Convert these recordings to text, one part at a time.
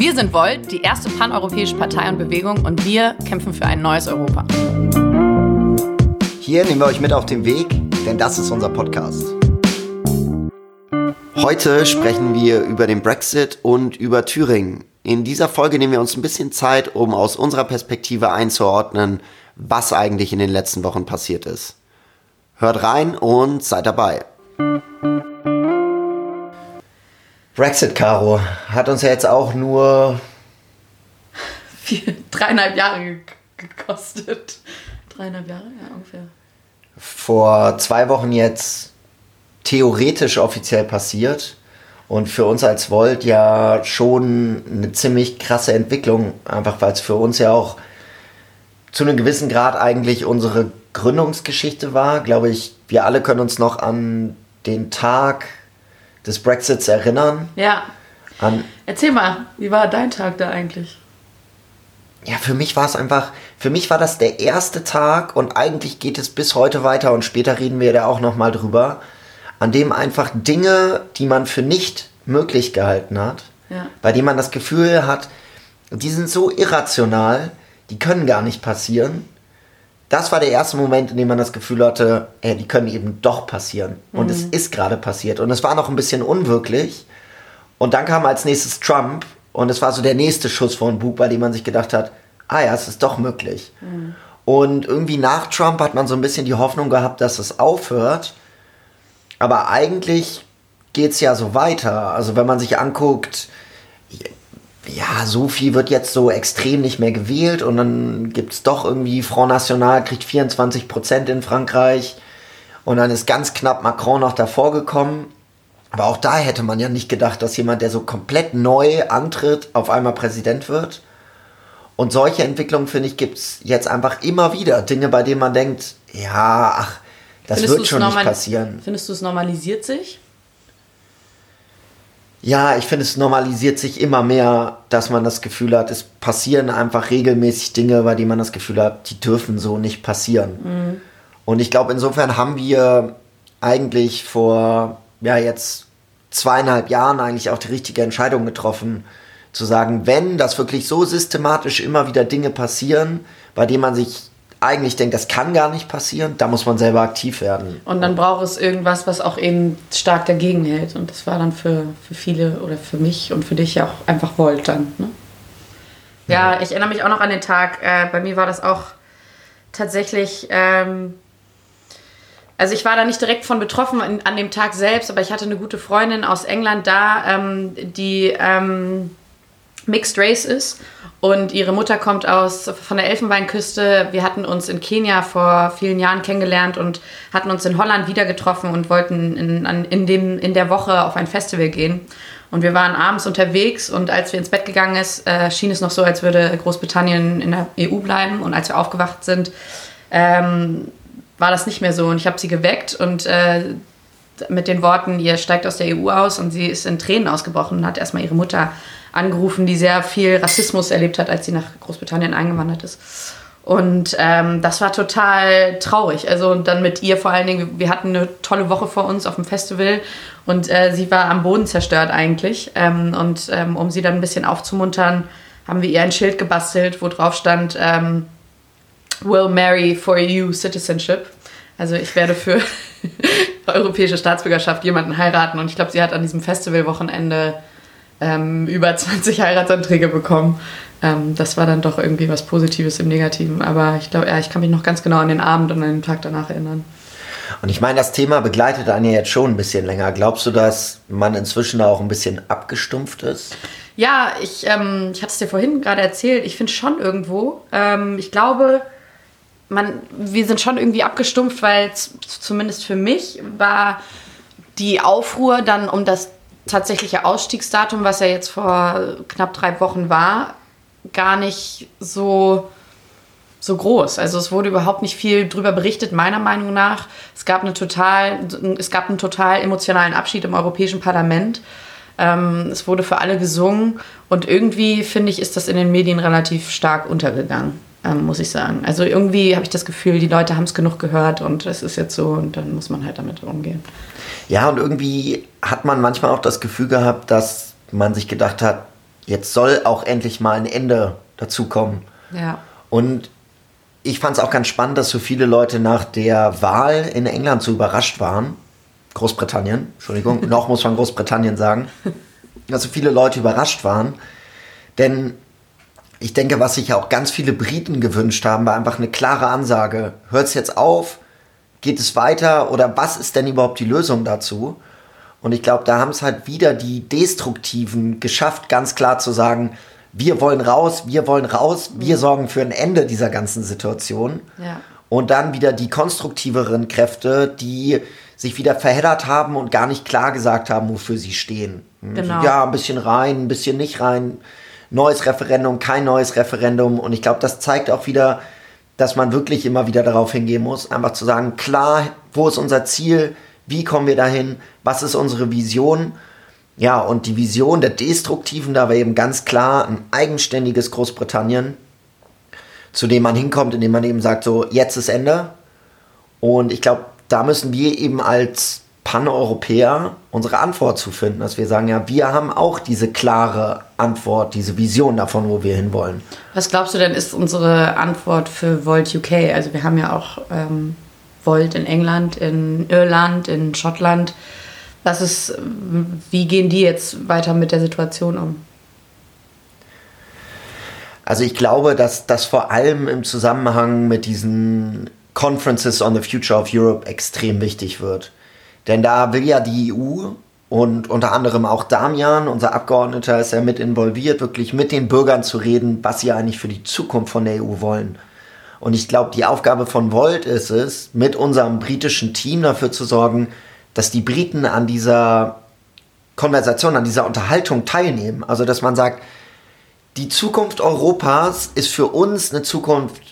Wir sind Volt, die erste paneuropäische Partei und Bewegung und wir kämpfen für ein neues Europa. Hier nehmen wir euch mit auf den Weg, denn das ist unser Podcast. Heute sprechen wir über den Brexit und über Thüringen. In dieser Folge nehmen wir uns ein bisschen Zeit, um aus unserer Perspektive einzuordnen, was eigentlich in den letzten Wochen passiert ist. Hört rein und seid dabei. Brexit, Caro, hat uns ja jetzt auch nur Vier, dreieinhalb Jahre gekostet. Dreieinhalb Jahre, ja, ungefähr. vor zwei Wochen jetzt theoretisch offiziell passiert. Und für uns als Volt ja schon eine ziemlich krasse Entwicklung, einfach weil es für uns ja auch zu einem gewissen Grad eigentlich unsere Gründungsgeschichte war. Glaube ich, wir alle können uns noch an den Tag des Brexits erinnern. Ja. An, Erzähl mal, wie war dein Tag da eigentlich? ja, für mich war es einfach, für mich war das der erste Tag und eigentlich geht es bis heute weiter und später reden wir da auch nochmal drüber, an dem einfach Dinge, die man für nicht möglich gehalten hat, Ja. bei denen man das Gefühl hat, die sind so irrational, die können gar nicht passieren. Das war der erste Moment, in dem man das Gefühl hatte, ey, die können eben doch passieren. Und es ist gerade passiert. Und es war noch ein bisschen unwirklich. Und dann kam als nächstes Trump und es war so der nächste Schuss vor den Bug, bei dem man sich gedacht hat, ah ja, es ist doch möglich. Und irgendwie nach Trump hat man so ein bisschen die Hoffnung gehabt, dass es aufhört. Aber eigentlich geht es ja so weiter. Also wenn man sich anguckt, ja, so viel wird jetzt so extrem nicht mehr gewählt und dann gibt es doch irgendwie Front National kriegt 24 Prozent in Frankreich und dann ist ganz knapp Macron noch davor gekommen. Aber auch da hätte man ja nicht gedacht, dass jemand, der so komplett neu antritt, auf einmal Präsident wird. Und solche Entwicklungen, finde ich, gibt es jetzt einfach immer wieder. Dinge, bei denen man denkt, ja, ach, das Findest wird schon nicht passieren. Findest du, es normalisiert sich? Ja, ich finde, es normalisiert sich immer mehr, dass man das Gefühl hat, es passieren einfach regelmäßig Dinge, bei denen man das Gefühl hat, die dürfen so nicht passieren. Und ich glaube, insofern haben wir eigentlich vor, ja, jetzt zweieinhalb Jahren eigentlich auch die richtige Entscheidung getroffen, zu sagen, wenn das wirklich so systematisch immer wieder Dinge passieren, bei denen man sich eigentlich denkt, das kann gar nicht passieren, da muss man selber aktiv werden. Und dann braucht es irgendwas, was auch eben stark dagegen hält. Und das war dann für, für viele oder für mich und für dich ja auch einfach Volt dann. Ne? Ja, ich erinnere mich auch noch an den Tag. Äh, bei mir war das auch tatsächlich. Ähm, also ich war da nicht direkt von betroffen an, an dem Tag selbst, aber ich hatte eine gute Freundin aus England da, ähm, die ähm, Mixed Race ist und ihre Mutter kommt aus von der Elfenbeinküste. Wir hatten uns in Kenia vor vielen Jahren kennengelernt und hatten uns in Holland wieder getroffen und wollten in, in, dem, in der Woche auf ein Festival gehen. Und wir waren abends unterwegs und als wir ins Bett gegangen ist, äh, schien es noch so, als würde Großbritannien in der EU bleiben. Und als wir aufgewacht sind, ähm, war das nicht mehr so. Und ich habe sie geweckt und äh, mit den Worten, ihr steigt aus der EU aus und sie ist in Tränen ausgebrochen und hat erstmal ihre Mutter angerufen, die sehr viel Rassismus erlebt hat, als sie nach Großbritannien eingewandert ist. Und ähm, das war total traurig. Also und dann mit ihr vor allen Dingen, wir hatten eine tolle Woche vor uns auf dem Festival und äh, sie war am Boden zerstört eigentlich. Ähm, und ähm, um sie dann ein bisschen aufzumuntern, haben wir ihr ein Schild gebastelt, wo drauf stand, ähm, will marry for EU citizenship. Also ich werde für europäische Staatsbürgerschaft jemanden heiraten und ich glaube, sie hat an diesem Festivalwochenende ähm, über 20 Heiratsanträge bekommen. Ähm, das war dann doch irgendwie was Positives im Negativen. Aber ich glaube, ja, ich kann mich noch ganz genau an den Abend und an den Tag danach erinnern. Und ich meine, das Thema begleitet einen ja jetzt schon ein bisschen länger. Glaubst du, dass man inzwischen da auch ein bisschen abgestumpft ist? Ja, ich, ähm, ich hatte es dir vorhin gerade erzählt, ich finde schon irgendwo. Ähm, ich glaube, man, wir sind schon irgendwie abgestumpft, weil zumindest für mich war die Aufruhr dann um das tatsächliche Ausstiegsdatum, was ja jetzt vor knapp drei Wochen war, gar nicht so, so groß. Also es wurde überhaupt nicht viel drüber berichtet, meiner Meinung nach. Es gab, eine total, es gab einen total emotionalen Abschied im Europäischen Parlament. Ähm, es wurde für alle gesungen und irgendwie, finde ich, ist das in den Medien relativ stark untergegangen, ähm, muss ich sagen. Also irgendwie habe ich das Gefühl, die Leute haben es genug gehört und es ist jetzt so und dann muss man halt damit umgehen. Ja, und irgendwie hat man manchmal auch das Gefühl gehabt, dass man sich gedacht hat, jetzt soll auch endlich mal ein Ende dazu kommen. Ja. Und ich fand es auch ganz spannend, dass so viele Leute nach der Wahl in England so überrascht waren. Großbritannien, Entschuldigung, noch muss man Großbritannien sagen. Dass so viele Leute überrascht waren. Denn ich denke, was sich auch ganz viele Briten gewünscht haben, war einfach eine klare Ansage. Hört es jetzt auf? Geht es weiter? Oder was ist denn überhaupt die Lösung dazu? Und ich glaube, da haben es halt wieder die Destruktiven geschafft, ganz klar zu sagen, wir wollen raus, wir wollen raus, wir mhm. sorgen für ein Ende dieser ganzen Situation. Ja. Und dann wieder die konstruktiveren Kräfte, die sich wieder verheddert haben und gar nicht klar gesagt haben, wofür sie stehen. Hm, genau. ja, ein bisschen rein, ein bisschen nicht rein. Neues Referendum, kein neues Referendum. Und ich glaube, das zeigt auch wieder, dass man wirklich immer wieder darauf hingehen muss, einfach zu sagen, klar, wo ist unser Ziel? Wie kommen wir dahin? Was ist unsere Vision? Ja, und die Vision der Destruktiven, da war eben ganz klar ein eigenständiges Großbritannien, zu dem man hinkommt, indem man eben sagt, so, jetzt ist Ende. Und ich glaube, da müssen wir eben als Paneuropäer unsere Antwort zu finden, dass wir sagen, ja, wir haben auch diese klare Antwort, diese Vision davon, wo wir hinwollen. Was glaubst du denn, ist unsere Antwort für Volt UK? Also wir haben ja auch ähm, Volt in England, in Irland, in Schottland. Was ist, wie gehen die jetzt weiter mit der Situation um? Also ich glaube, dass das vor allem im Zusammenhang mit diesen Conferences on the Future of Europe extrem wichtig wird. Denn da will ja die EU und unter anderem auch Damian, unser Abgeordneter, ist ja mit involviert, wirklich mit den Bürgern zu reden, was sie eigentlich für die Zukunft von der EU wollen. Und ich glaube, die Aufgabe von Volt ist es, mit unserem britischen Team dafür zu sorgen, dass die Briten an dieser Konversation, an dieser Unterhaltung teilnehmen. Also, dass man sagt, die Zukunft Europas ist für uns eine Zukunft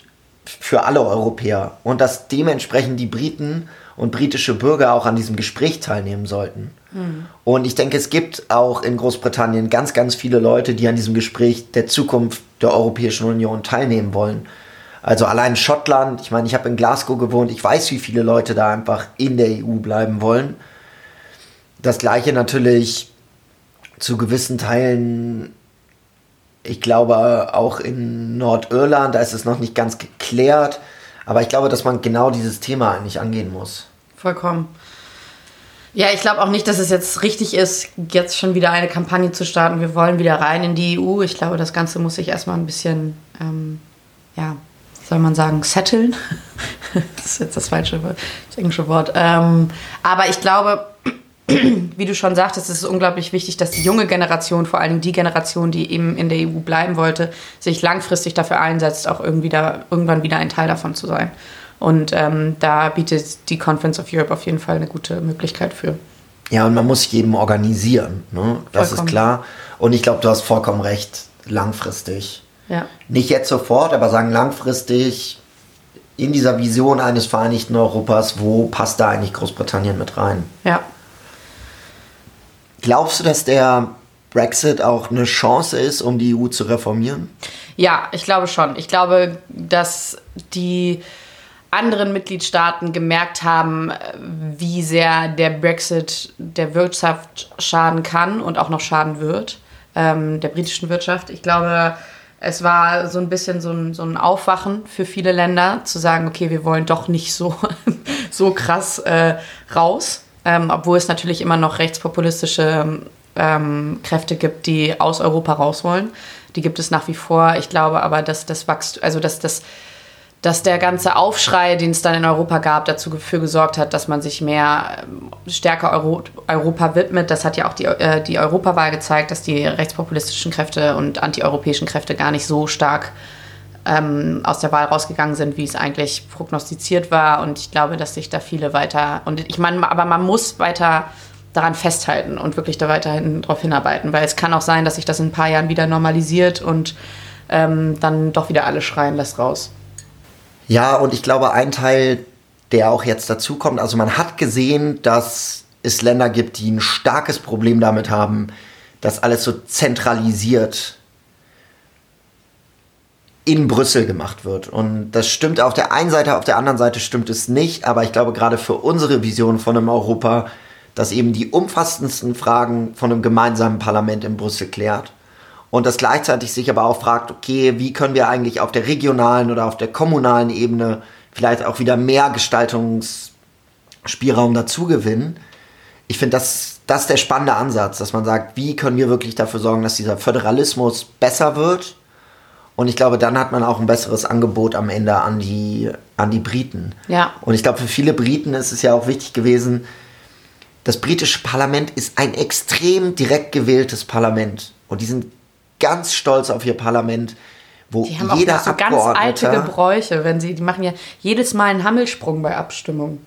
für alle Europäer und dass dementsprechend die Briten und britische Bürger auch an diesem Gespräch teilnehmen sollten. Mhm. Und ich denke, es gibt auch in Großbritannien ganz, ganz viele Leute, die an diesem Gespräch der Zukunft der Europäischen Union teilnehmen wollen. Also allein Schottland, ich meine, ich habe in Glasgow gewohnt, ich weiß, wie viele Leute da einfach in der EU bleiben wollen. Das gleiche natürlich zu gewissen Teilen ich glaube auch in Nordirland, da ist es noch nicht ganz geklärt. Aber ich glaube, dass man genau dieses Thema eigentlich angehen muss. Vollkommen. Ja, ich glaube auch nicht, dass es jetzt richtig ist, jetzt schon wieder eine Kampagne zu starten. Wir wollen wieder rein in die EU. Ich glaube, das Ganze muss sich erstmal ein bisschen, ähm, ja, soll man sagen, setteln. das ist jetzt das falsche, das englische Wort. Ähm, aber ich glaube, wie du schon sagtest, ist es unglaublich wichtig, dass die junge Generation, vor allem die Generation, die eben in der EU bleiben wollte, sich langfristig dafür einsetzt, auch irgendwie da, irgendwann wieder ein Teil davon zu sein. Und ähm, da bietet die Conference of Europe auf jeden Fall eine gute Möglichkeit für. Ja, und man muss jedem organisieren, ne? das vollkommen. ist klar. Und ich glaube, du hast vollkommen recht, langfristig. Ja. Nicht jetzt sofort, aber sagen langfristig in dieser Vision eines Vereinigten Europas, wo passt da eigentlich Großbritannien mit rein? Ja, Glaubst du, dass der Brexit auch eine Chance ist, um die EU zu reformieren? Ja, ich glaube schon. Ich glaube, dass die anderen Mitgliedstaaten gemerkt haben, wie sehr der Brexit der Wirtschaft schaden kann und auch noch schaden wird, ähm, der britischen Wirtschaft. Ich glaube, es war so ein bisschen so ein, so ein Aufwachen für viele Länder, zu sagen, okay, wir wollen doch nicht so, so krass äh, raus ähm, obwohl es natürlich immer noch rechtspopulistische ähm, Kräfte gibt, die aus Europa raus wollen. Die gibt es nach wie vor. Ich glaube aber, dass das wächst, also dass das dass der ganze Aufschrei, den es dann in Europa gab, dazu dafür gesorgt hat, dass man sich mehr ähm, stärker Euro, Europa widmet. Das hat ja auch die, äh, die Europawahl gezeigt, dass die rechtspopulistischen Kräfte und antieuropäischen Kräfte gar nicht so stark ähm, aus der Wahl rausgegangen sind, wie es eigentlich prognostiziert war. Und ich glaube, dass sich da viele weiter. Und ich meine, aber man muss weiter daran festhalten und wirklich da weiterhin darauf hinarbeiten, weil es kann auch sein, dass sich das in ein paar Jahren wieder normalisiert und ähm, dann doch wieder alle schreien, lass raus. Ja, und ich glaube, ein Teil, der auch jetzt dazu kommt, also man hat gesehen, dass es Länder gibt, die ein starkes Problem damit haben, dass alles so zentralisiert in Brüssel gemacht wird. Und das stimmt auf der einen Seite, auf der anderen Seite stimmt es nicht. Aber ich glaube, gerade für unsere Vision von einem Europa, das eben die umfassendsten Fragen von einem gemeinsamen Parlament in Brüssel klärt und das gleichzeitig sich aber auch fragt, okay, wie können wir eigentlich auf der regionalen oder auf der kommunalen Ebene vielleicht auch wieder mehr Gestaltungsspielraum dazu gewinnen. Ich finde, das, das ist der spannende Ansatz, dass man sagt, wie können wir wirklich dafür sorgen, dass dieser Föderalismus besser wird. Und ich glaube, dann hat man auch ein besseres Angebot am Ende an die, an die Briten. Ja. Und ich glaube, für viele Briten ist es ja auch wichtig gewesen, das britische Parlament ist ein extrem direkt gewähltes Parlament. Und die sind ganz stolz auf ihr Parlament, wo Die haben jeder auch so ganz alte Gebräuche, wenn sie, die machen ja jedes Mal einen Hammelsprung bei Abstimmungen.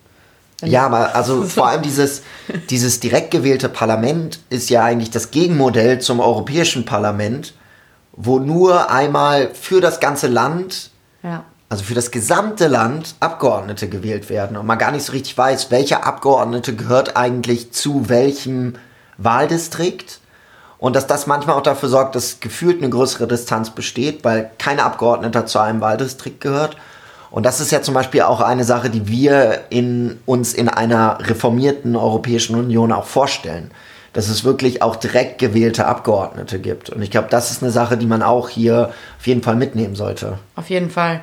Wenn Ja, aber also vor allem dieses, dieses direkt gewählte Parlament ist ja eigentlich das Gegenmodell zum Europäischen Parlament, wo nur einmal für das ganze Land, Ja. also für das gesamte Land, Abgeordnete gewählt werden und man gar nicht so richtig weiß, welcher Abgeordnete gehört eigentlich zu welchem Wahldistrikt. Und dass das manchmal auch dafür sorgt, dass gefühlt eine größere Distanz besteht, weil kein Abgeordneter zu einem Wahldistrikt gehört. Und das ist ja zum Beispiel auch eine Sache, die wir in, uns in einer reformierten Europäischen Union auch vorstellen. Dass es wirklich auch direkt gewählte Abgeordnete gibt. Und ich glaube, das ist eine Sache, die man auch hier auf jeden Fall mitnehmen sollte. Auf jeden Fall.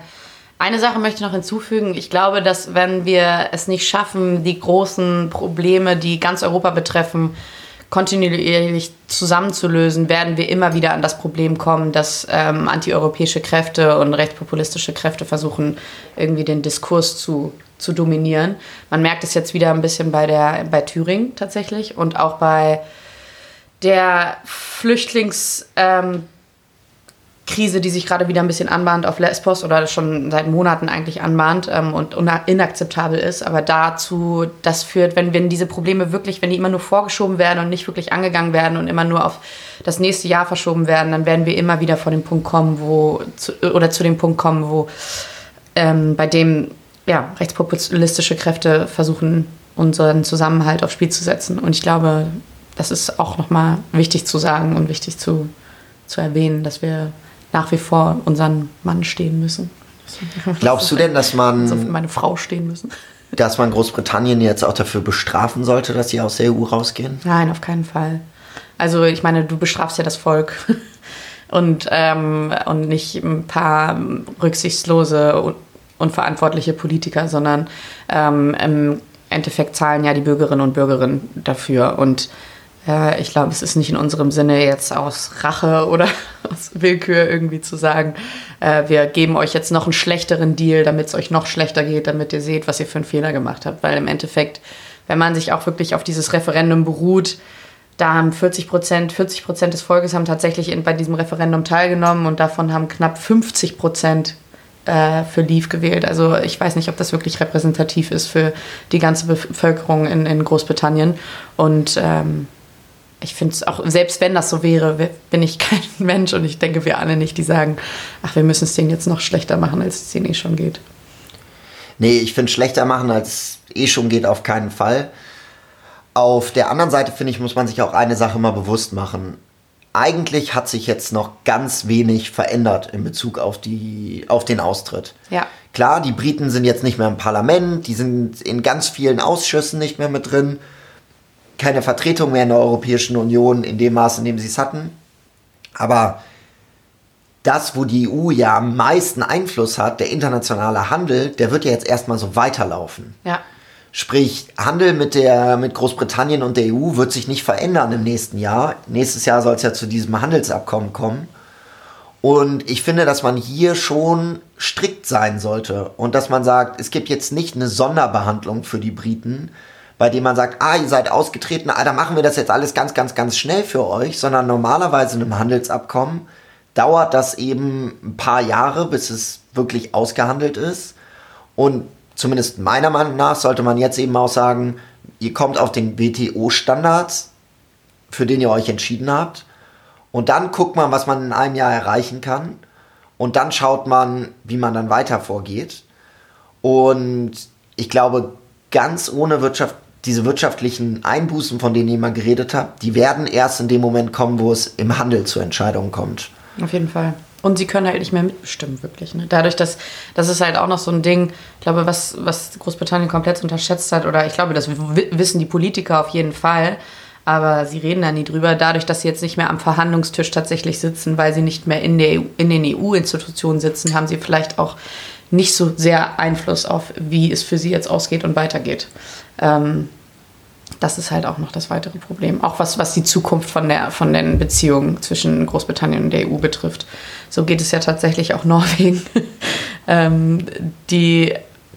Eine Sache möchte ich noch hinzufügen. Ich glaube, dass wenn wir es nicht schaffen, die großen Probleme, die ganz Europa betreffen, kontinuierlich zusammenzulösen, werden wir immer wieder an das Problem kommen, dass ähm, antieuropäische Kräfte und rechtspopulistische Kräfte versuchen, irgendwie den Diskurs zu, zu dominieren. Man merkt es jetzt wieder ein bisschen bei, der, bei Thüringen tatsächlich und auch bei der Flüchtlings... Ähm, Krise, die sich gerade wieder ein bisschen anbahnt auf Lesbos oder schon seit Monaten eigentlich anbahnt ähm, und inakzeptabel ist. Aber dazu, das führt, wenn, wenn diese Probleme wirklich, wenn die immer nur vorgeschoben werden und nicht wirklich angegangen werden und immer nur auf das nächste Jahr verschoben werden, dann werden wir immer wieder vor den Punkt kommen, wo, zu, oder zu dem Punkt kommen, wo ähm, bei dem ja, rechtspopulistische Kräfte versuchen, unseren Zusammenhalt aufs Spiel zu setzen. Und ich glaube, das ist auch nochmal wichtig zu sagen und wichtig zu, zu erwähnen, dass wir nach wie vor unseren Mann stehen müssen. Glaubst du denn, dass man, meine Frau stehen müssen? dass man Großbritannien jetzt auch dafür bestrafen sollte, dass sie aus der EU rausgehen? Nein, auf keinen Fall. Also ich meine, du bestrafst ja das Volk und, ähm, und nicht ein paar rücksichtslose und unverantwortliche Politiker, sondern ähm, im Endeffekt zahlen ja die Bürgerinnen und Bürger dafür. Und äh, ich glaube, es ist nicht in unserem Sinne, jetzt aus Rache oder aus Willkür irgendwie zu sagen, äh, wir geben euch jetzt noch einen schlechteren Deal, damit es euch noch schlechter geht, damit ihr seht, was ihr für einen Fehler gemacht habt. Weil im Endeffekt, wenn man sich auch wirklich auf dieses Referendum beruht, da haben 40 Prozent, 40 Prozent des Volkes haben tatsächlich in, bei diesem Referendum teilgenommen und davon haben knapp 50 Prozent äh, für Leave gewählt. Also ich weiß nicht, ob das wirklich repräsentativ ist für die ganze Bevölkerung in, in Großbritannien. Und ähm, ich finde es auch, selbst wenn das so wäre, bin ich kein Mensch und ich denke, wir alle nicht, die sagen, ach, wir müssen es denen jetzt noch schlechter machen, als es denen eh schon geht. Nee, ich finde schlechter machen, als es eh schon geht, auf keinen Fall. Auf der anderen Seite, finde ich, muss man sich auch eine Sache mal bewusst machen. Eigentlich hat sich jetzt noch ganz wenig verändert in Bezug auf, die, auf den Austritt. Ja. Klar, die Briten sind jetzt nicht mehr im Parlament, die sind in ganz vielen Ausschüssen nicht mehr mit drin. Keine Vertretung mehr in der Europäischen Union in dem Maß, in dem sie es hatten. Aber das, wo die EU ja am meisten Einfluss hat, der internationale Handel, der wird ja jetzt erstmal so weiterlaufen. Ja. Sprich, Handel mit, der, mit Großbritannien und der EU wird sich nicht verändern im nächsten Jahr. Nächstes Jahr soll es ja zu diesem Handelsabkommen kommen. Und ich finde, dass man hier schon strikt sein sollte und dass man sagt, es gibt jetzt nicht eine Sonderbehandlung für die Briten, bei dem man sagt, ah, ihr seid ausgetreten, ah, dann machen wir das jetzt alles ganz, ganz, ganz schnell für euch, sondern normalerweise in einem Handelsabkommen dauert das eben ein paar Jahre, bis es wirklich ausgehandelt ist. Und zumindest meiner Meinung nach sollte man jetzt eben auch sagen, ihr kommt auf den WTO-Standards, für den ihr euch entschieden habt. Und dann guckt man, was man in einem Jahr erreichen kann. Und dann schaut man, wie man dann weiter vorgeht. Und ich glaube, ganz ohne Wirtschaft, diese wirtschaftlichen Einbußen, von denen ihr immer geredet habt, die werden erst in dem Moment kommen, wo es im Handel zu Entscheidungen kommt. Auf jeden Fall. Und sie können halt nicht mehr mitbestimmen, wirklich. Ne? Dadurch, dass das ist halt auch noch so ein Ding, ich glaube, was, was Großbritannien komplett unterschätzt hat, oder ich glaube, das wissen die Politiker auf jeden Fall, Aber sie reden da nie drüber. Dadurch, dass sie jetzt nicht mehr am Verhandlungstisch tatsächlich sitzen, weil sie nicht mehr in, der EU, in den EU-Institutionen sitzen, haben sie vielleicht auch nicht so sehr Einfluss auf, wie es für sie jetzt ausgeht und weitergeht. Ähm, das ist halt auch noch das weitere Problem. Auch was, was die Zukunft von, der, von den Beziehungen zwischen Großbritannien und der EU betrifft. So geht es ja tatsächlich auch Norwegen. ähm, die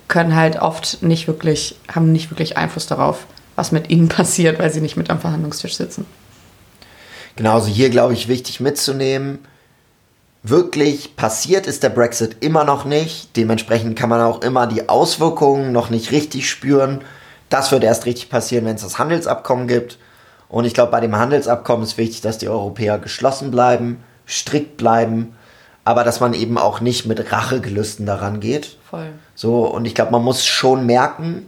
können halt oft nicht wirklich, haben nicht wirklich Einfluss darauf, was mit ihnen passiert, weil sie nicht mit am Verhandlungstisch sitzen. Genauso hier, glaube ich, wichtig mitzunehmen. Wirklich passiert ist der Brexit immer noch nicht. Dementsprechend kann man auch immer die Auswirkungen noch nicht richtig spüren. Das wird erst richtig passieren, wenn es das Handelsabkommen gibt. Und ich glaube, bei dem Handelsabkommen ist wichtig, dass die Europäer geschlossen bleiben, strikt bleiben, aber dass man eben auch nicht mit Rachegelüsten daran geht. Voll. So, und ich glaube, man muss schon merken,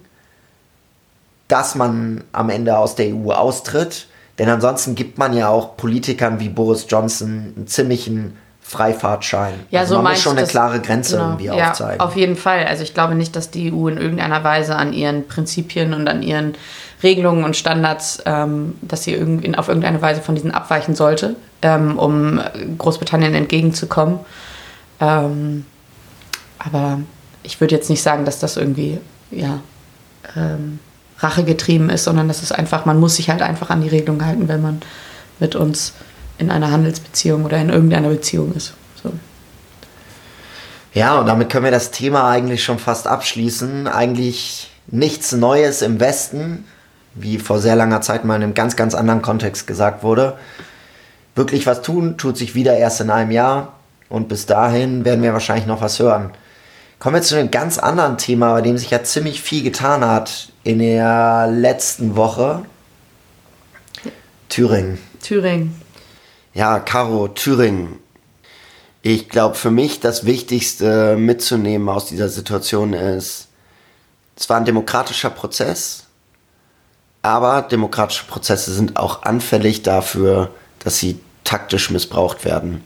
dass man am Ende aus der EU austritt. Denn ansonsten gibt man ja auch Politikern wie Boris Johnson einen ziemlichen Freifahrtschein. Ja, also so man muss schon eine das, klare Grenze genau, irgendwie ja, aufzeigen. Auf jeden Fall. Also ich glaube nicht, dass die EU in irgendeiner Weise an ihren Prinzipien und an ihren Regelungen und Standards, ähm, dass sie in, auf irgendeine Weise von diesen abweichen sollte, ähm, um Großbritannien entgegenzukommen. Ähm, aber ich würde jetzt nicht sagen, dass das irgendwie ja, ähm, rachegetrieben ist, sondern das ist einfach, man muss sich halt einfach an die Regelung halten, wenn man mit uns in einer Handelsbeziehung oder in irgendeiner Beziehung ist. So. Ja, und damit können wir das Thema eigentlich schon fast abschließen. Eigentlich nichts Neues im Westen, wie vor sehr langer Zeit mal in einem ganz, ganz anderen Kontext gesagt wurde. Wirklich was tun, tut sich wieder erst in einem Jahr. Und bis dahin werden wir wahrscheinlich noch was hören. Kommen wir zu einem ganz anderen Thema, bei dem sich ja ziemlich viel getan hat in der letzten Woche. Thüringen. Thüringen. Ja, Caro, Thüringen. Ich glaube, für mich das Wichtigste mitzunehmen aus dieser Situation ist, es war ein demokratischer Prozess, aber demokratische Prozesse sind auch anfällig dafür, dass sie taktisch missbraucht werden.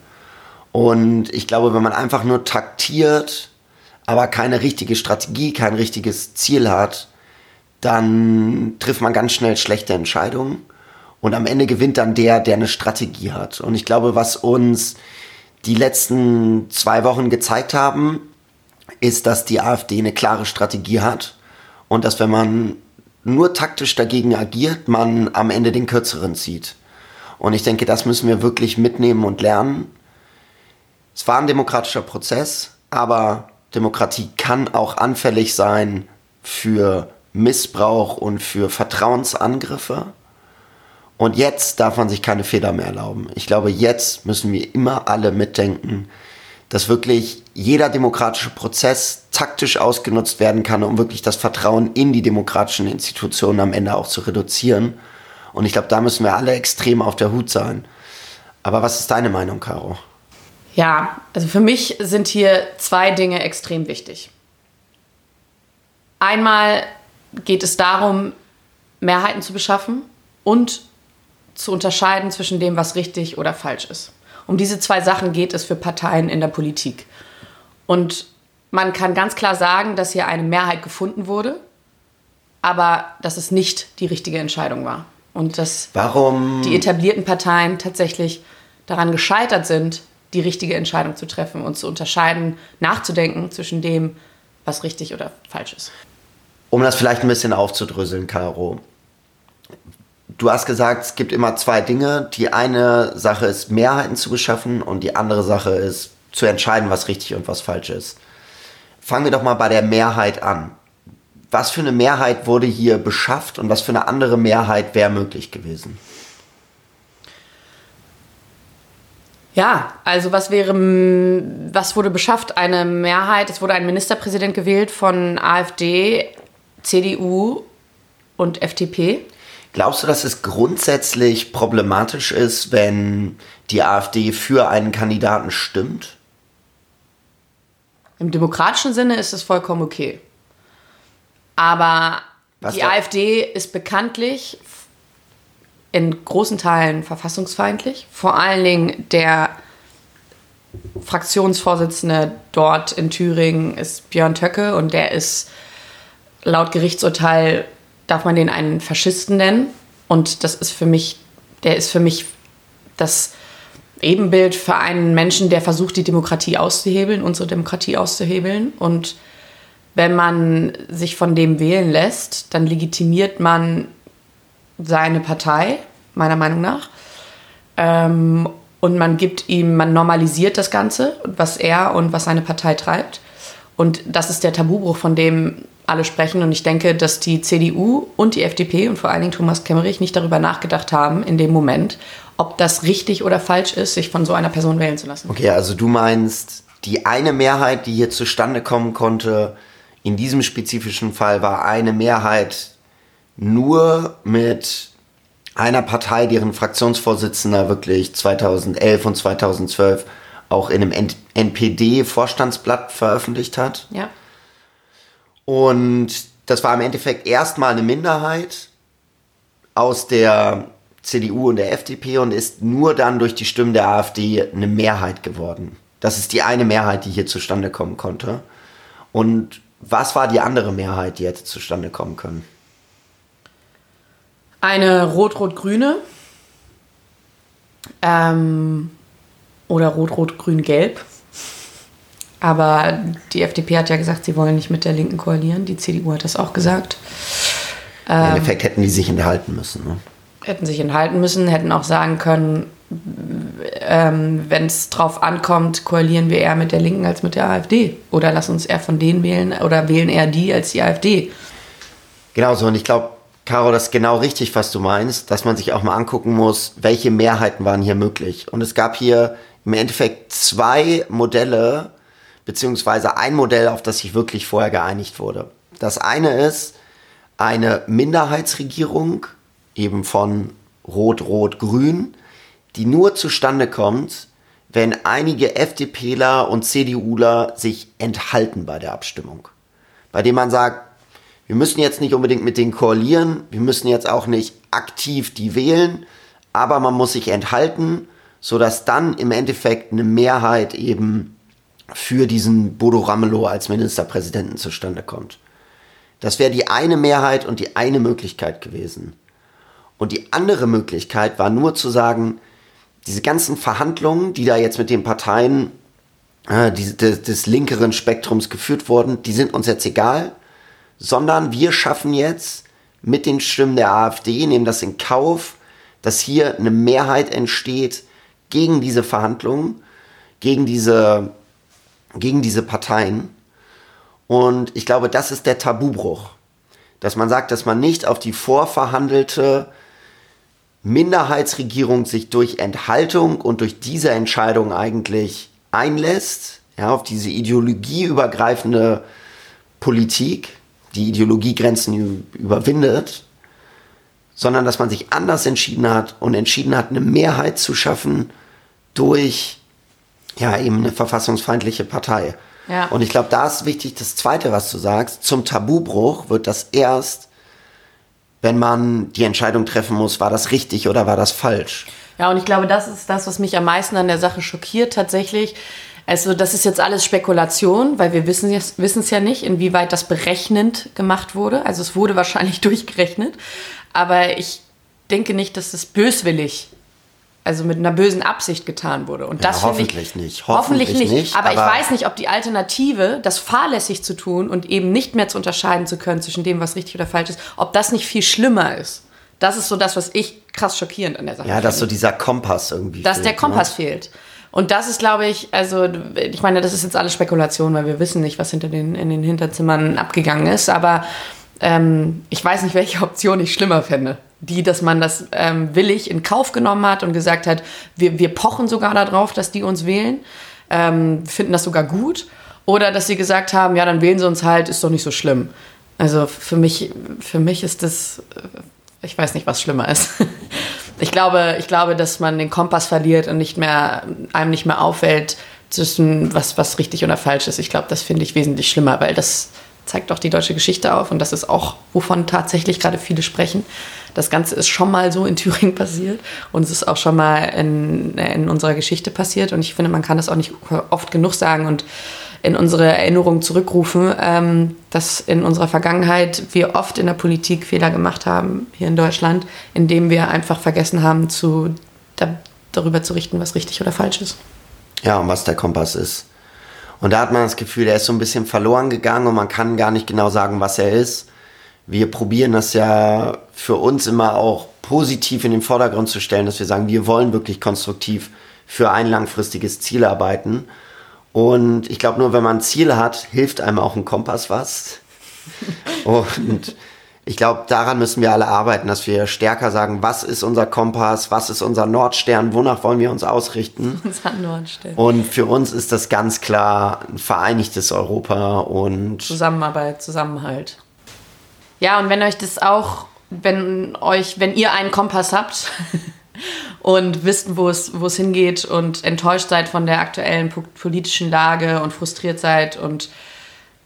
Und ich glaube, wenn man einfach nur taktiert, aber keine richtige Strategie, kein richtiges Ziel hat, dann trifft man ganz schnell schlechte Entscheidungen. Und am Ende gewinnt dann der, der eine Strategie hat. Und ich glaube, was uns die letzten zwei Wochen gezeigt haben, ist, dass die AfD eine klare Strategie hat. Und dass wenn man nur taktisch dagegen agiert, man am Ende den kürzeren zieht. Und ich denke, das müssen wir wirklich mitnehmen und lernen. Es war ein demokratischer Prozess, aber Demokratie kann auch anfällig sein für Missbrauch und für Vertrauensangriffe. Und jetzt darf man sich keine Fehler mehr erlauben. Ich glaube, jetzt müssen wir immer alle mitdenken, dass wirklich jeder demokratische Prozess taktisch ausgenutzt werden kann, um wirklich das Vertrauen in die demokratischen Institutionen am Ende auch zu reduzieren. Und ich glaube, da müssen wir alle extrem auf der Hut sein. Aber was ist deine Meinung, Caro? Ja, also für mich sind hier zwei Dinge extrem wichtig. Einmal geht es darum, Mehrheiten zu beschaffen und zu unterscheiden zwischen dem, was richtig oder falsch ist. Um diese zwei Sachen geht es für Parteien in der Politik. Und man kann ganz klar sagen, dass hier eine Mehrheit gefunden wurde, aber dass es nicht die richtige Entscheidung war. Und dass Warum? die etablierten Parteien tatsächlich daran gescheitert sind, die richtige Entscheidung zu treffen und zu unterscheiden, nachzudenken zwischen dem, was richtig oder falsch ist. Um das vielleicht ein bisschen aufzudröseln, Caro. Du hast gesagt, es gibt immer zwei Dinge. Die eine Sache ist, Mehrheiten zu beschaffen und die andere Sache ist, zu entscheiden, was richtig und was falsch ist. Fangen wir doch mal bei der Mehrheit an. Was für eine Mehrheit wurde hier beschafft und was für eine andere Mehrheit wäre möglich gewesen? Ja, also was wäre, was wurde beschafft? Eine Mehrheit, es wurde ein Ministerpräsident gewählt von AfD, CDU und FDP. Glaubst du, dass es grundsätzlich problematisch ist, wenn die AfD für einen Kandidaten stimmt? Im demokratischen Sinne ist es vollkommen okay. Aber Was die da? AfD ist bekanntlich in großen Teilen verfassungsfeindlich. Vor allen Dingen der Fraktionsvorsitzende dort in Thüringen ist Björn Töcke und der ist laut Gerichtsurteil darf man den einen Faschisten nennen. Und das ist für mich, der ist für mich das Ebenbild für einen Menschen, der versucht, die Demokratie auszuhebeln, unsere Demokratie auszuhebeln. Und wenn man sich von dem wählen lässt, dann legitimiert man seine Partei, meiner Meinung nach. Ähm, und man gibt ihm, man normalisiert das Ganze, was er und was seine Partei treibt. Und das ist der Tabubruch, von dem alle sprechen. Und ich denke, dass die CDU und die FDP und vor allen Dingen Thomas Kemmerich nicht darüber nachgedacht haben in dem Moment, ob das richtig oder falsch ist, sich von so einer Person wählen zu lassen. Okay, also du meinst, die eine Mehrheit, die hier zustande kommen konnte, in diesem spezifischen Fall war eine Mehrheit nur mit einer Partei, deren Fraktionsvorsitzender wirklich 2011 und 2012 auch in einem NPD-Vorstandsblatt veröffentlicht hat. Ja. Und das war im Endeffekt erstmal eine Minderheit aus der CDU und der FDP und ist nur dann durch die Stimmen der AfD eine Mehrheit geworden. Das ist die eine Mehrheit, die hier zustande kommen konnte. Und was war die andere Mehrheit, die hätte zustande kommen können? Eine rot-rot-grüne ähm, oder rot-rot-grün-gelb. Aber die FDP hat ja gesagt, sie wollen nicht mit der Linken koalieren. Die CDU hat das auch gesagt. Im Endeffekt hätten die sich enthalten müssen. Ne? Hätten sich enthalten müssen, hätten auch sagen können, ähm, wenn es drauf ankommt, koalieren wir eher mit der Linken als mit der AfD. Oder lass uns eher von denen wählen oder wählen eher die als die AfD. Genau so. Und ich glaube, Caro, das ist genau richtig, was du meinst, dass man sich auch mal angucken muss, welche Mehrheiten waren hier möglich. Und es gab hier im Endeffekt zwei Modelle, beziehungsweise ein Modell, auf das sich wirklich vorher geeinigt wurde. Das eine ist eine Minderheitsregierung, eben von Rot-Rot-Grün, die nur zustande kommt, wenn einige FDPler und CDUler sich enthalten bei der Abstimmung. Bei dem man sagt, wir müssen jetzt nicht unbedingt mit denen koalieren, wir müssen jetzt auch nicht aktiv die wählen, aber man muss sich enthalten, sodass dann im Endeffekt eine Mehrheit eben für diesen Bodo Ramelow als Ministerpräsidenten zustande kommt. Das wäre die eine Mehrheit und die eine Möglichkeit gewesen. Und die andere Möglichkeit war nur zu sagen, diese ganzen Verhandlungen, die da jetzt mit den Parteien äh, die, des, des linkeren Spektrums geführt wurden, die sind uns jetzt egal sondern wir schaffen jetzt mit den Stimmen der AfD, nehmen das in Kauf, dass hier eine Mehrheit entsteht gegen diese Verhandlungen, gegen diese, gegen diese Parteien. Und ich glaube, das ist der Tabubruch. Dass man sagt, dass man nicht auf die vorverhandelte Minderheitsregierung sich durch Enthaltung und durch diese Entscheidung eigentlich einlässt, ja, auf diese ideologieübergreifende Politik, die Ideologiegrenzen überwindet, sondern dass man sich anders entschieden hat und entschieden hat, eine Mehrheit zu schaffen durch ja eben eine verfassungsfeindliche Partei. Ja. Und ich glaube, da ist wichtig, das Zweite, was du sagst, zum Tabubruch wird das erst, wenn man die Entscheidung treffen muss, war das richtig oder war das falsch. Ja, und ich glaube, das ist das, was mich am meisten an der Sache schockiert tatsächlich, also das ist jetzt alles Spekulation, weil wir wissen es ja nicht, inwieweit das berechnend gemacht wurde. Also es wurde wahrscheinlich durchgerechnet, aber ich denke nicht, dass es böswillig, also mit einer bösen Absicht getan wurde. Und das ja, hoffentlich ich, nicht. Hoffentlich, hoffentlich nicht. nicht aber, aber, ich weiß nicht, ob die Alternative, das fahrlässig zu tun und eben nicht mehr zu unterscheiden zu können zwischen dem, was richtig oder falsch ist, ob das nicht viel schlimmer ist. Das ist so das, was ich krass schockierend an der Sache Ja, dass so dieser Kompass irgendwie Dass fehlt, der Kompass ne? fehlt. Und das ist, glaube ich, also ich meine, das ist jetzt alles Spekulation, weil wir wissen nicht, was hinter den, in den Hinterzimmern abgegangen ist. Aber ähm, ich weiß nicht, welche Option ich schlimmer fände. Die, dass man das ähm, willig in Kauf genommen hat und gesagt hat, wir, wir pochen sogar darauf, dass die uns wählen, ähm, finden das sogar gut. Oder dass sie gesagt haben, ja, dann wählen sie uns halt, ist doch nicht so schlimm. Also für mich, für mich ist das, äh, ich weiß nicht, was schlimmer ist. ich glaube, ich glaube, dass man den Kompass verliert und nicht mehr, einem nicht mehr auffällt, zwischen was, was richtig oder falsch ist. Ich glaube, das finde ich wesentlich schlimmer, weil das zeigt auch die deutsche Geschichte auf und das ist auch, wovon tatsächlich gerade viele sprechen. Das Ganze ist schon mal so in Thüringen passiert und es ist auch schon mal in, in unserer Geschichte passiert und ich finde, man kann das auch nicht oft genug sagen und in unsere Erinnerung zurückrufen, ähm, dass in unserer Vergangenheit wir oft in der Politik Fehler gemacht haben, hier in Deutschland, indem wir einfach vergessen haben, zu, da, darüber zu richten, was richtig oder falsch ist. Ja, und was der Kompass ist. Und da hat man das Gefühl, er ist so ein bisschen verloren gegangen und man kann gar nicht genau sagen, was er ist. Wir probieren das ja für uns immer auch positiv in den Vordergrund zu stellen, dass wir sagen, wir wollen wirklich konstruktiv für ein langfristiges Ziel arbeiten. Und ich glaube, nur wenn man ein Ziel hat, hilft einem auch ein Kompass was. Und ich glaube, daran müssen wir alle arbeiten, dass wir stärker sagen, was ist unser Kompass, was ist unser Nordstern, wonach wollen wir uns ausrichten. Unser Nordstern. Und für uns ist das ganz klar ein vereinigtes Europa und Zusammenarbeit, Zusammenhalt. Ja, und wenn euch das auch, wenn euch, wenn ihr einen Kompass habt und wisst, wo es, wo es hingeht und enttäuscht seid von der aktuellen politischen Lage und frustriert seid und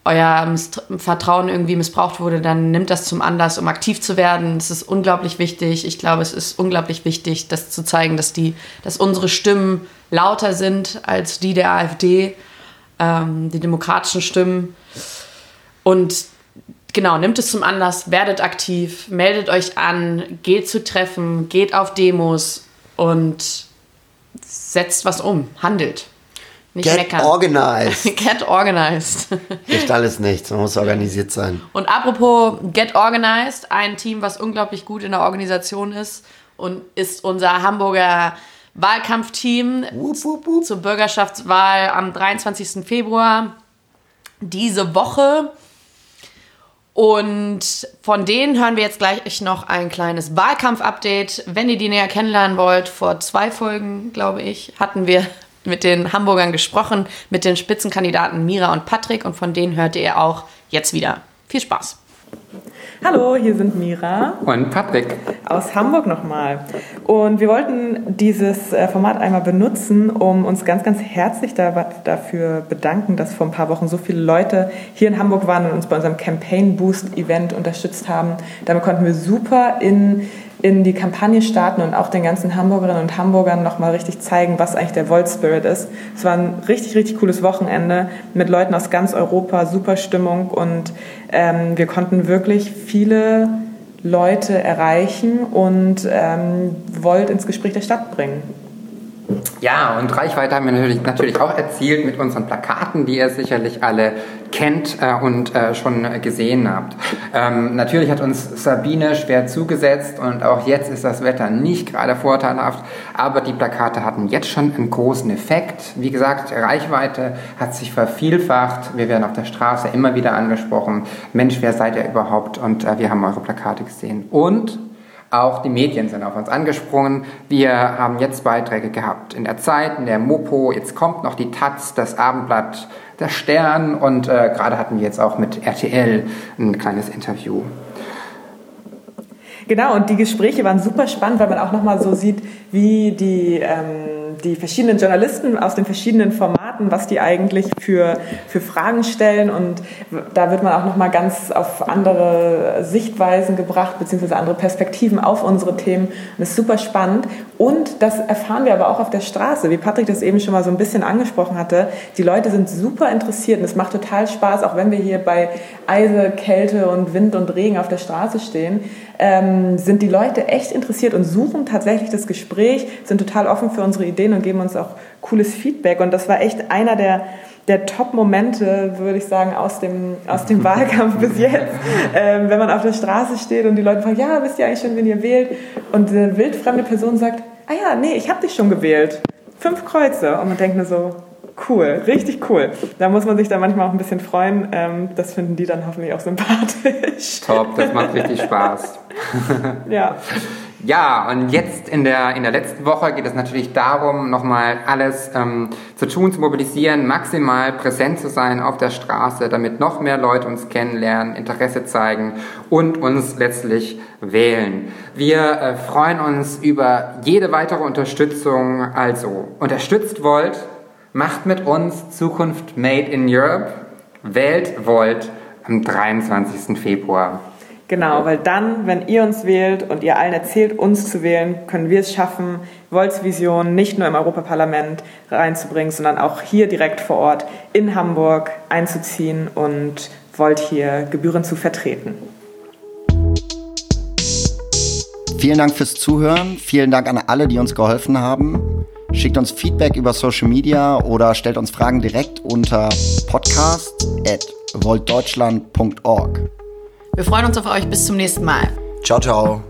euer Vertrauen irgendwie missbraucht wurde, dann nimmt das zum Anlass, um aktiv zu werden. Es ist unglaublich wichtig. Ich glaube, es ist unglaublich wichtig, das zu zeigen, dass, die, dass unsere Stimmen lauter sind als die der AfD, ähm, die demokratischen Stimmen. Und genau, nimmt es zum Anlass, werdet aktiv, meldet euch an, geht zu Treffen, geht auf Demos und setzt was um, handelt. Nicht Get meckern. organized. Get organized. Nicht alles nichts, man muss organisiert sein. Und apropos Get organized, ein Team, was unglaublich gut in der Organisation ist und ist unser Hamburger Wahlkampfteam wupp, wupp, wupp. zur Bürgerschaftswahl am 23. Februar diese Woche. Und von denen hören wir jetzt gleich noch ein kleines Wahlkampf-Update. Wenn ihr die näher kennenlernen wollt, vor zwei Folgen, glaube ich, hatten wir mit den Hamburgern gesprochen, mit den Spitzenkandidaten Mira und Patrick und von denen hört ihr auch jetzt wieder. Viel Spaß! Hallo, hier sind Mira und Patrick aus Hamburg nochmal. Und wir wollten dieses äh, Format einmal benutzen, um uns ganz, ganz herzlich dafür bedanken, dass vor ein paar Wochen so viele Leute hier in Hamburg waren und uns bei unserem Campaign Boost Event unterstützt haben. Damit konnten wir super in in die Kampagne starten und auch den ganzen Hamburgerinnen und Hamburgern nochmal richtig zeigen, was eigentlich der Volt Spirit ist. Es war ein richtig, richtig cooles Wochenende mit Leuten aus ganz Europa, super Stimmung und ähm, wir konnten wirklich viele Leute erreichen und ähm, Volt ins Gespräch der Stadt bringen. Ja, und Reichweite haben wir natürlich, natürlich auch erzielt mit unseren Plakaten, die ihr sicherlich alle kennt äh, und äh, schon gesehen habt. Ähm, natürlich hat uns Sabine schwer zugesetzt und auch jetzt ist das Wetter nicht gerade vorteilhaft, aber die Plakate hatten jetzt schon einen großen Effekt. Wie gesagt, Reichweite hat sich vervielfacht. Wir werden auf der Straße immer wieder angesprochen. Mensch, wer seid ihr überhaupt? Und äh, wir haben eure Plakate gesehen. Und auch die Medien sind auf uns angesprungen. Wir haben jetzt Beiträge gehabt in der Zeit, in der Mopo. Jetzt kommt noch die Taz, das Abendblatt, der Stern und äh, gerade hatten wir jetzt auch mit RTL ein kleines Interview. Genau, und die Gespräche waren super spannend, weil man auch nochmal so sieht, wie die ähm, die verschiedenen Journalisten aus den verschiedenen Formaten, was die eigentlich für, für Fragen stellen. Und da wird man auch nochmal ganz auf andere Sichtweisen gebracht, beziehungsweise andere Perspektiven auf unsere Themen. Und das ist super spannend. Und das erfahren wir aber auch auf der Straße, wie Patrick das eben schon mal so ein bisschen angesprochen hatte. Die Leute sind super interessiert und es macht total Spaß, auch wenn wir hier bei Eise, Kälte und Wind und Regen auf der Straße stehen, ähm, sind die Leute echt interessiert und suchen tatsächlich das Gespräch, sind total offen für unsere Ideen und geben uns auch cooles Feedback. Und das war echt einer der, der Top-Momente, würde ich sagen, aus dem, aus dem Wahlkampf bis jetzt. Ähm, wenn man auf der Straße steht und die Leute fragen, ja, wisst ihr eigentlich schon, wen ihr wählt? Und eine wildfremde Person sagt, ah ja, nee, ich habe dich schon gewählt. Fünf Kreuze. Und man denkt nur so, cool, richtig cool. Da muss man sich dann manchmal auch ein bisschen freuen. Ähm, das finden die dann hoffentlich auch sympathisch. Top, das macht richtig Spaß. ja. Ja, und jetzt in der, in der letzten Woche geht es natürlich darum, nochmal alles ähm, zu tun, zu mobilisieren, maximal präsent zu sein auf der Straße, damit noch mehr Leute uns kennenlernen, Interesse zeigen und uns letztlich wählen. Wir äh, freuen uns über jede weitere Unterstützung. Also unterstützt wollt, macht mit uns Zukunft Made in Europe, wählt wollt am 23. Februar. Genau, weil dann, wenn ihr uns wählt und ihr allen erzählt, uns zu wählen, können wir es schaffen, Volts Vision nicht nur im Europaparlament reinzubringen, sondern auch hier direkt vor Ort in Hamburg einzuziehen und Volt hier Gebühren zu vertreten. Vielen Dank fürs Zuhören. Vielen Dank an alle, die uns geholfen haben. Schickt uns Feedback über Social Media oder stellt uns Fragen direkt unter podcast.voltdeutschland.org. Wir freuen uns auf euch. Bis zum nächsten Mal. Ciao, ciao.